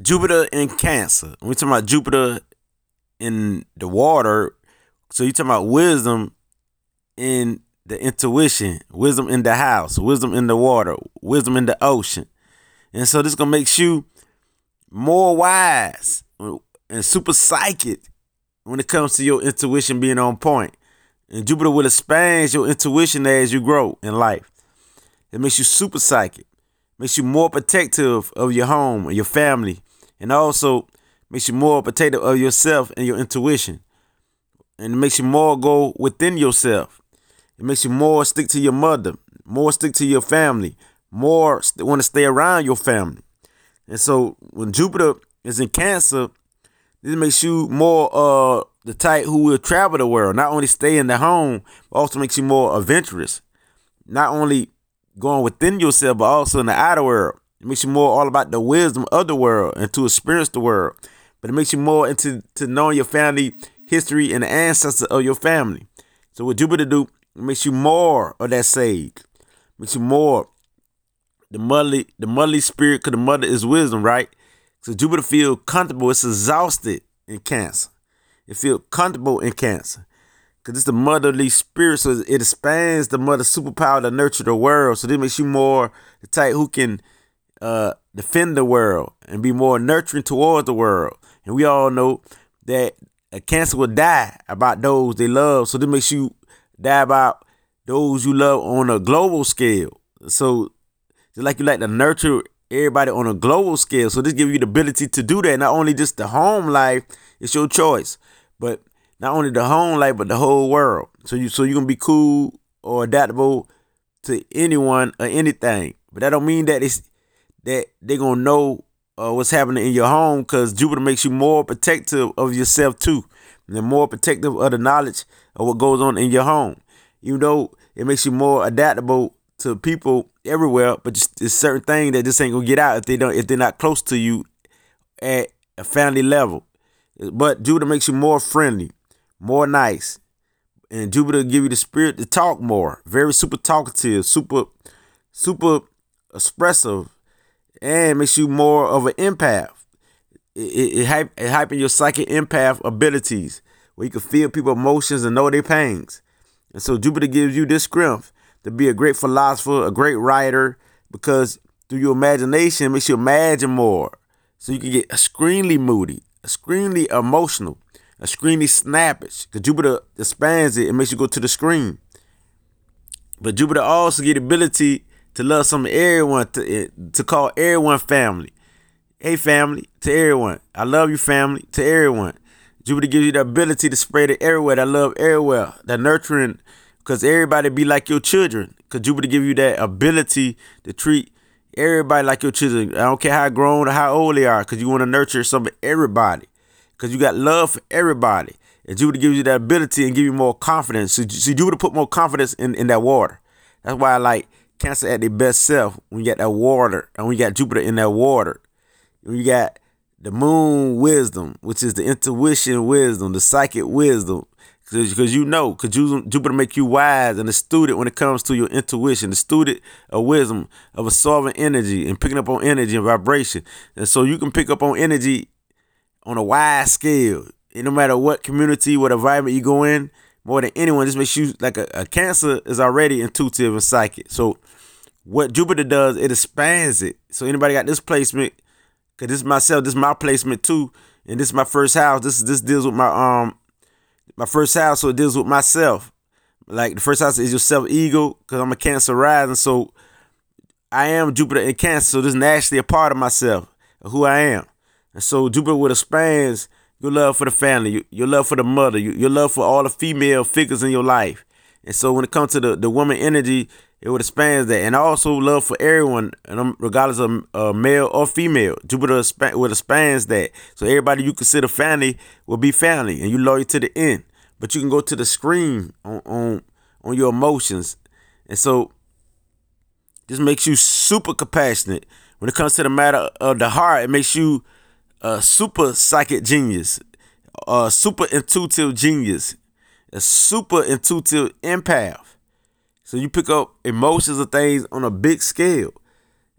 Jupiter in Cancer. When we talking about Jupiter in the water, so you talking about wisdom in the intuition, wisdom in the house, wisdom in the water, wisdom in the ocean. And so this is gonna make you more wise and super psychic when it comes to your intuition being on point. And Jupiter will expand your intuition as you grow in life. It makes you super psychic, makes you more protective of your home and your family, and also makes you more protective of yourself and your intuition. And it makes you more go within yourself. It makes you more stick to your mother, more stick to your family, more want to stay around your family. And so when Jupiter is in Cancer, this makes you more uh the type who will travel the world, not only stay in the home, but also makes you more adventurous. Not only going within yourself, but also in the outer world. It makes you more all about the wisdom of the world and to experience the world. But it makes you more into to knowing your family history and the ancestors of your family. So what Jupiter do, it makes you more of that sage. Makes you more the motherly, the motherly spirit, because the mother is wisdom, right? So Jupiter feel comfortable. It's exalted in Cancer. It feel comfortable in Cancer. Because it's the motherly spirit, so it expands the mother superpower to nurture the world. So this makes you more the type who can uh, defend the world and be more nurturing towards the world. And we all know that a cancer will die about those they love. So this makes you die about those you love on a global scale. So just like you like to nurture everybody on a global scale. So this gives you the ability to do that. Not only just the home life, it's your choice, but not only the home life, but the whole world. So you so you can be cool or adaptable to anyone or anything. But that don't mean that it's that they're gonna know uh, what's happening in your home because Jupiter makes you more protective of yourself too, and more protective of the knowledge of what goes on in your home. Even though it makes you more adaptable to people everywhere, but just it's certain things that just ain't gonna get out if they don't if they're not close to you at a family level. But Jupiter makes you more friendly, more nice, and Jupiter give you the spirit to talk more. Very super talkative, super, super expressive, and makes you more of an empath. It, it, it, hype, it hyping your psychic empath abilities, where you can feel people's emotions and know their pains. And so Jupiter gives you this strength to be a great philosopher, a great writer, because through your imagination, it makes you imagine more. So you can get extremely moody, extremely emotional, extremely snappish. Because Jupiter expands it and makes you go to the screen. But Jupiter also get ability to love some everyone, to, eh, to call everyone family. Hey, family, to everyone. I love you, family, to everyone. Jupiter gives you the ability to spread it everywhere, that love everywhere, that nurturing, because everybody be like your children. Because Jupiter give you that ability to treat everybody like your children. I don't care how grown or how old they are, because you want to nurture some of everybody. Because you got love for everybody. And Jupiter gives you that ability and give you more confidence. So, so Jupiter put more confidence in, in that water. That's why I like Cancer at their best self when you got that water and when you got Jupiter in that water. When you got the moon wisdom, which is the intuition wisdom, the psychic wisdom. Because you know, because Jupiter make you wise and a student when it comes to your intuition, the student of wisdom, of absorbing energy and picking up on energy and vibration. And so you can pick up on energy on a wide scale. And no matter what community, what environment you go in, more than anyone, this makes you like a, a cancer is already intuitive and psychic. So what Jupiter does, it expands it. So anybody got this placement, cause this is myself, this is my placement too, and this is my first house. This this deals with my um my first house, so it deals with myself. Like the first house is your self ego, cause I'm a Cancer rising, so I am Jupiter in Cancer, so this is naturally a part of myself, who I am. And so Jupiter would expands your love for the family, your love for the mother, your love for all the female figures in your life. And so when it comes to the, the woman energy, it would expand that. And also love for everyone, regardless of uh, male or female. Jupiter would expand that. So everybody you consider family will be family and you loyal to the end. But you can go to the screen on, on, on your emotions. And so this makes you super compassionate. When it comes to the matter of the heart, it makes you a super psychic genius, a super intuitive genius, a super intuitive empath. So you pick up emotions of things on a big scale.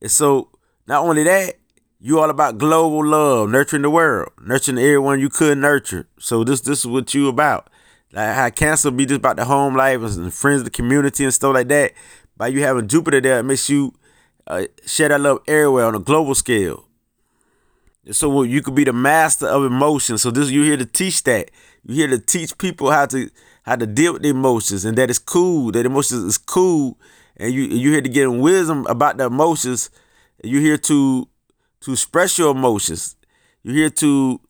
And so not only that, you all about global love, nurturing the world, nurturing everyone you could nurture. So this this is what you about. Like how cancer be just about the home life and friends, the community and stuff like that. By you having Jupiter there, it makes you uh, share that love everywhere on a global scale. So you could be the master of emotions. So this you're here to teach that. You're here to teach people how to how to deal with emotions and that it's cool. That emotions is cool, and you you're here to get wisdom about the emotions. You're here to to express your emotions. You're here to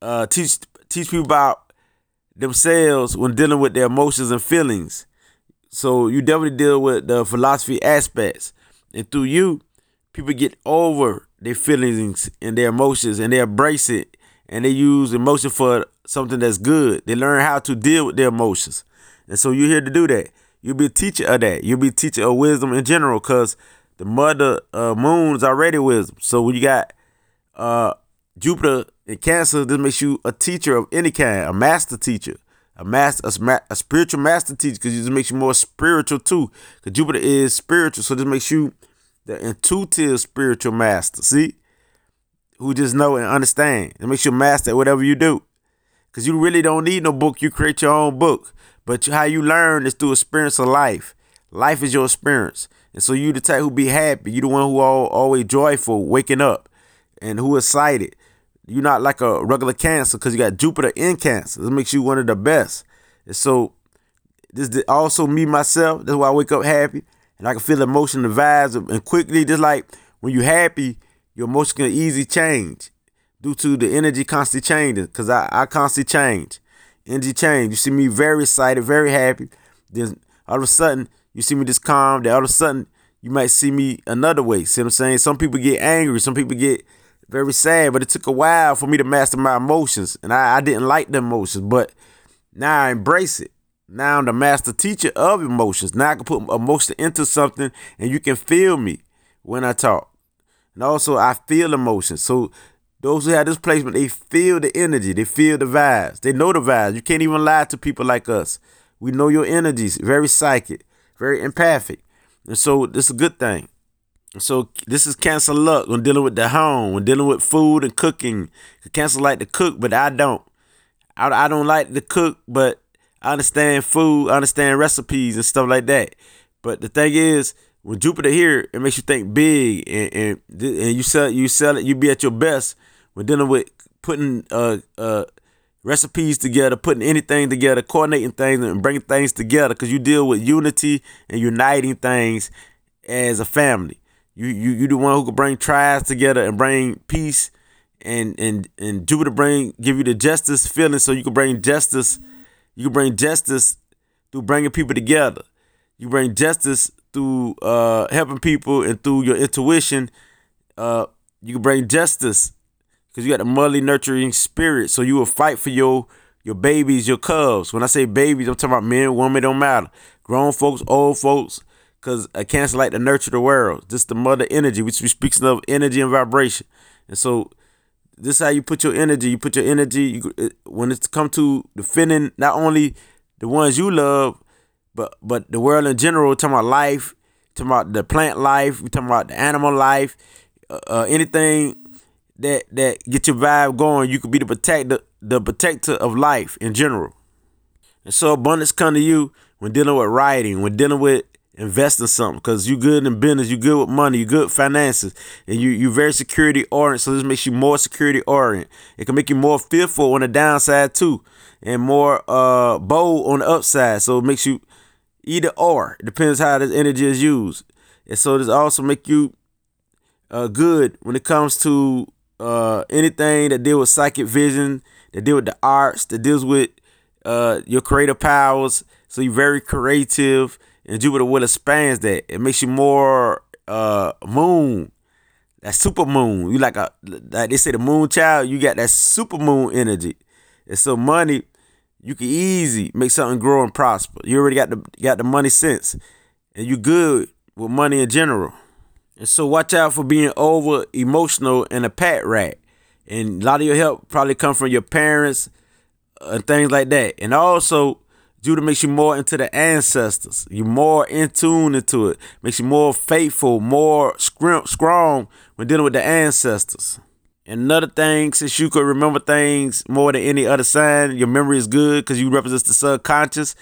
uh, teach teach people about themselves when dealing with their emotions and feelings. So you definitely deal with the philosophy aspects, and through you, people get over their feelings and their emotions, and they embrace it, and they use emotion for something that's good. They learn how to deal with their emotions, and so you're here to do that. You'll be a teacher of that. You'll be a teacher of wisdom in general, because the mother uh, moon is already wisdom. So when you got uh, Jupiter in Cancer, this makes you a teacher of any kind, a master teacher, a master, a, a spiritual master teacher, because this makes you more spiritual too. Because Jupiter is spiritual, so this makes you the intuitive spiritual master. See, who just know and understand. It makes you master at whatever you do. Because you really don't need no book. You create your own book. But how you learn is through experience of life. Life is your experience. And so you the type who be happy. You the one who all, always joyful, waking up, and who excited. You're not like a regular cancer because you got Jupiter in cancer. This makes you one of the best. And so this is also me myself. That's why I wake up happy. And I can feel the emotion, the vibes, and quickly, just like when you're happy, your emotion can easily change due to the energy constantly changing. Cause I, I constantly change. Energy change. You see me very excited, very happy. Then all of a sudden, you see me just calm. Then all of a sudden, you might see me another way. See what I'm saying? Some people get angry. Some people get very sad. But it took a while for me to master my emotions. And I, I didn't like the emotions. But now I embrace it. Now I'm the master teacher of emotions. Now I can put emotion into something and you can feel me when I talk. And also I feel emotions. So those who have this placement, they feel the energy, they feel the vibes, they know the vibes. You can't even lie to people like us. We know your energies, very psychic very empathic. And so this is a good thing. So this is cancer luck when dealing with the home, when dealing with food and cooking. Cancer like to cook, but I don't. I, I don't like to cook, but I understand food, I understand recipes and stuff like that. But the thing is, when Jupiter here, it makes you think big, and and, and you sell you sell it, you be at your best when dealing with putting uh uh recipes together, putting anything together, coordinating things and bringing things together because you deal with unity and uniting things as a family. You you you the one who can bring tribes together and bring peace and and and Jupiter bring give you the justice feeling so you can bring justice. You can bring justice through bringing people together. You bring justice through uh, helping people and through your intuition. Uh, you can bring justice because you got the motherly nurturing spirit. So you will fight for your your babies, your cubs. When I say babies, I'm talking about men, women, don't matter. Grown folks, old folks, because a cancer like to nurture the world. Just the mother energy, which we speaks of energy and vibration. And so this is how you put your energy. You put your energy you, when it's come to defending not only the ones you love, but but the world in general. Talking about life, talking about the plant life, we talking about the animal life, uh, uh, anything that that get your vibe going. You could be the protector, the protector of life in general. And so abundance come to you when dealing with writing, when dealing with investing something, because you good in business, you good with money, you good finances, and you you very security oriented. So this makes you more security oriented. It can make you more fearful on the downside too, and more uh bold on the upside. So it makes you either or. It depends how this energy is used. And so this also make you uh good when it comes to uh, anything that deal with psychic vision, that deal with the arts, that deals with uh, your creative powers. So you're very creative, and Jupiter will expands that. It makes you more uh, moon, that super moon. You like a like they say the moon child. You got that super moon energy, and so money. You can easy make something grow and prosper. You already got the got the money sense, and you good with money in general. And so watch out for being over emotional and a pat rat. And a lot of your help probably come from your parents and things like that. And also, Jupiter makes you more into the ancestors. You're more in tune into it. Makes you more faithful, more scrimp strong when dealing with the ancestors. Another thing, since you could remember things more than any other sign, your memory is good because you represent the subconscious.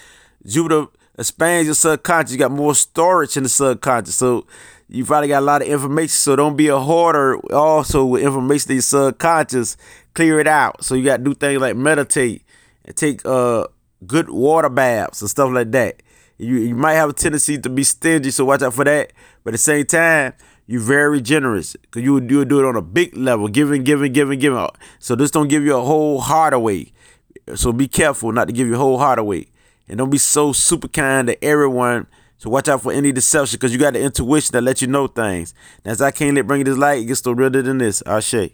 Jupiter expands your subconscious. You got more storage in the subconscious. So you probably got a lot of information. So don't be a hoarder also with information in your subconscious. Clear it out. So you got to do things like meditate and take uh good water baths and stuff like that. You, you might have a tendency to be stingy, so watch out for that. But at the same time, you're very generous because you would do, it on a big level, giving, giving, giving, giving. So this don't give you a whole heart away. So be careful not to give your whole heart away, and don't be so super kind to everyone. So watch out for any deception because you got the intuition that let you know things. As I can't let bring this light, it gets no realer than this. I Ashe.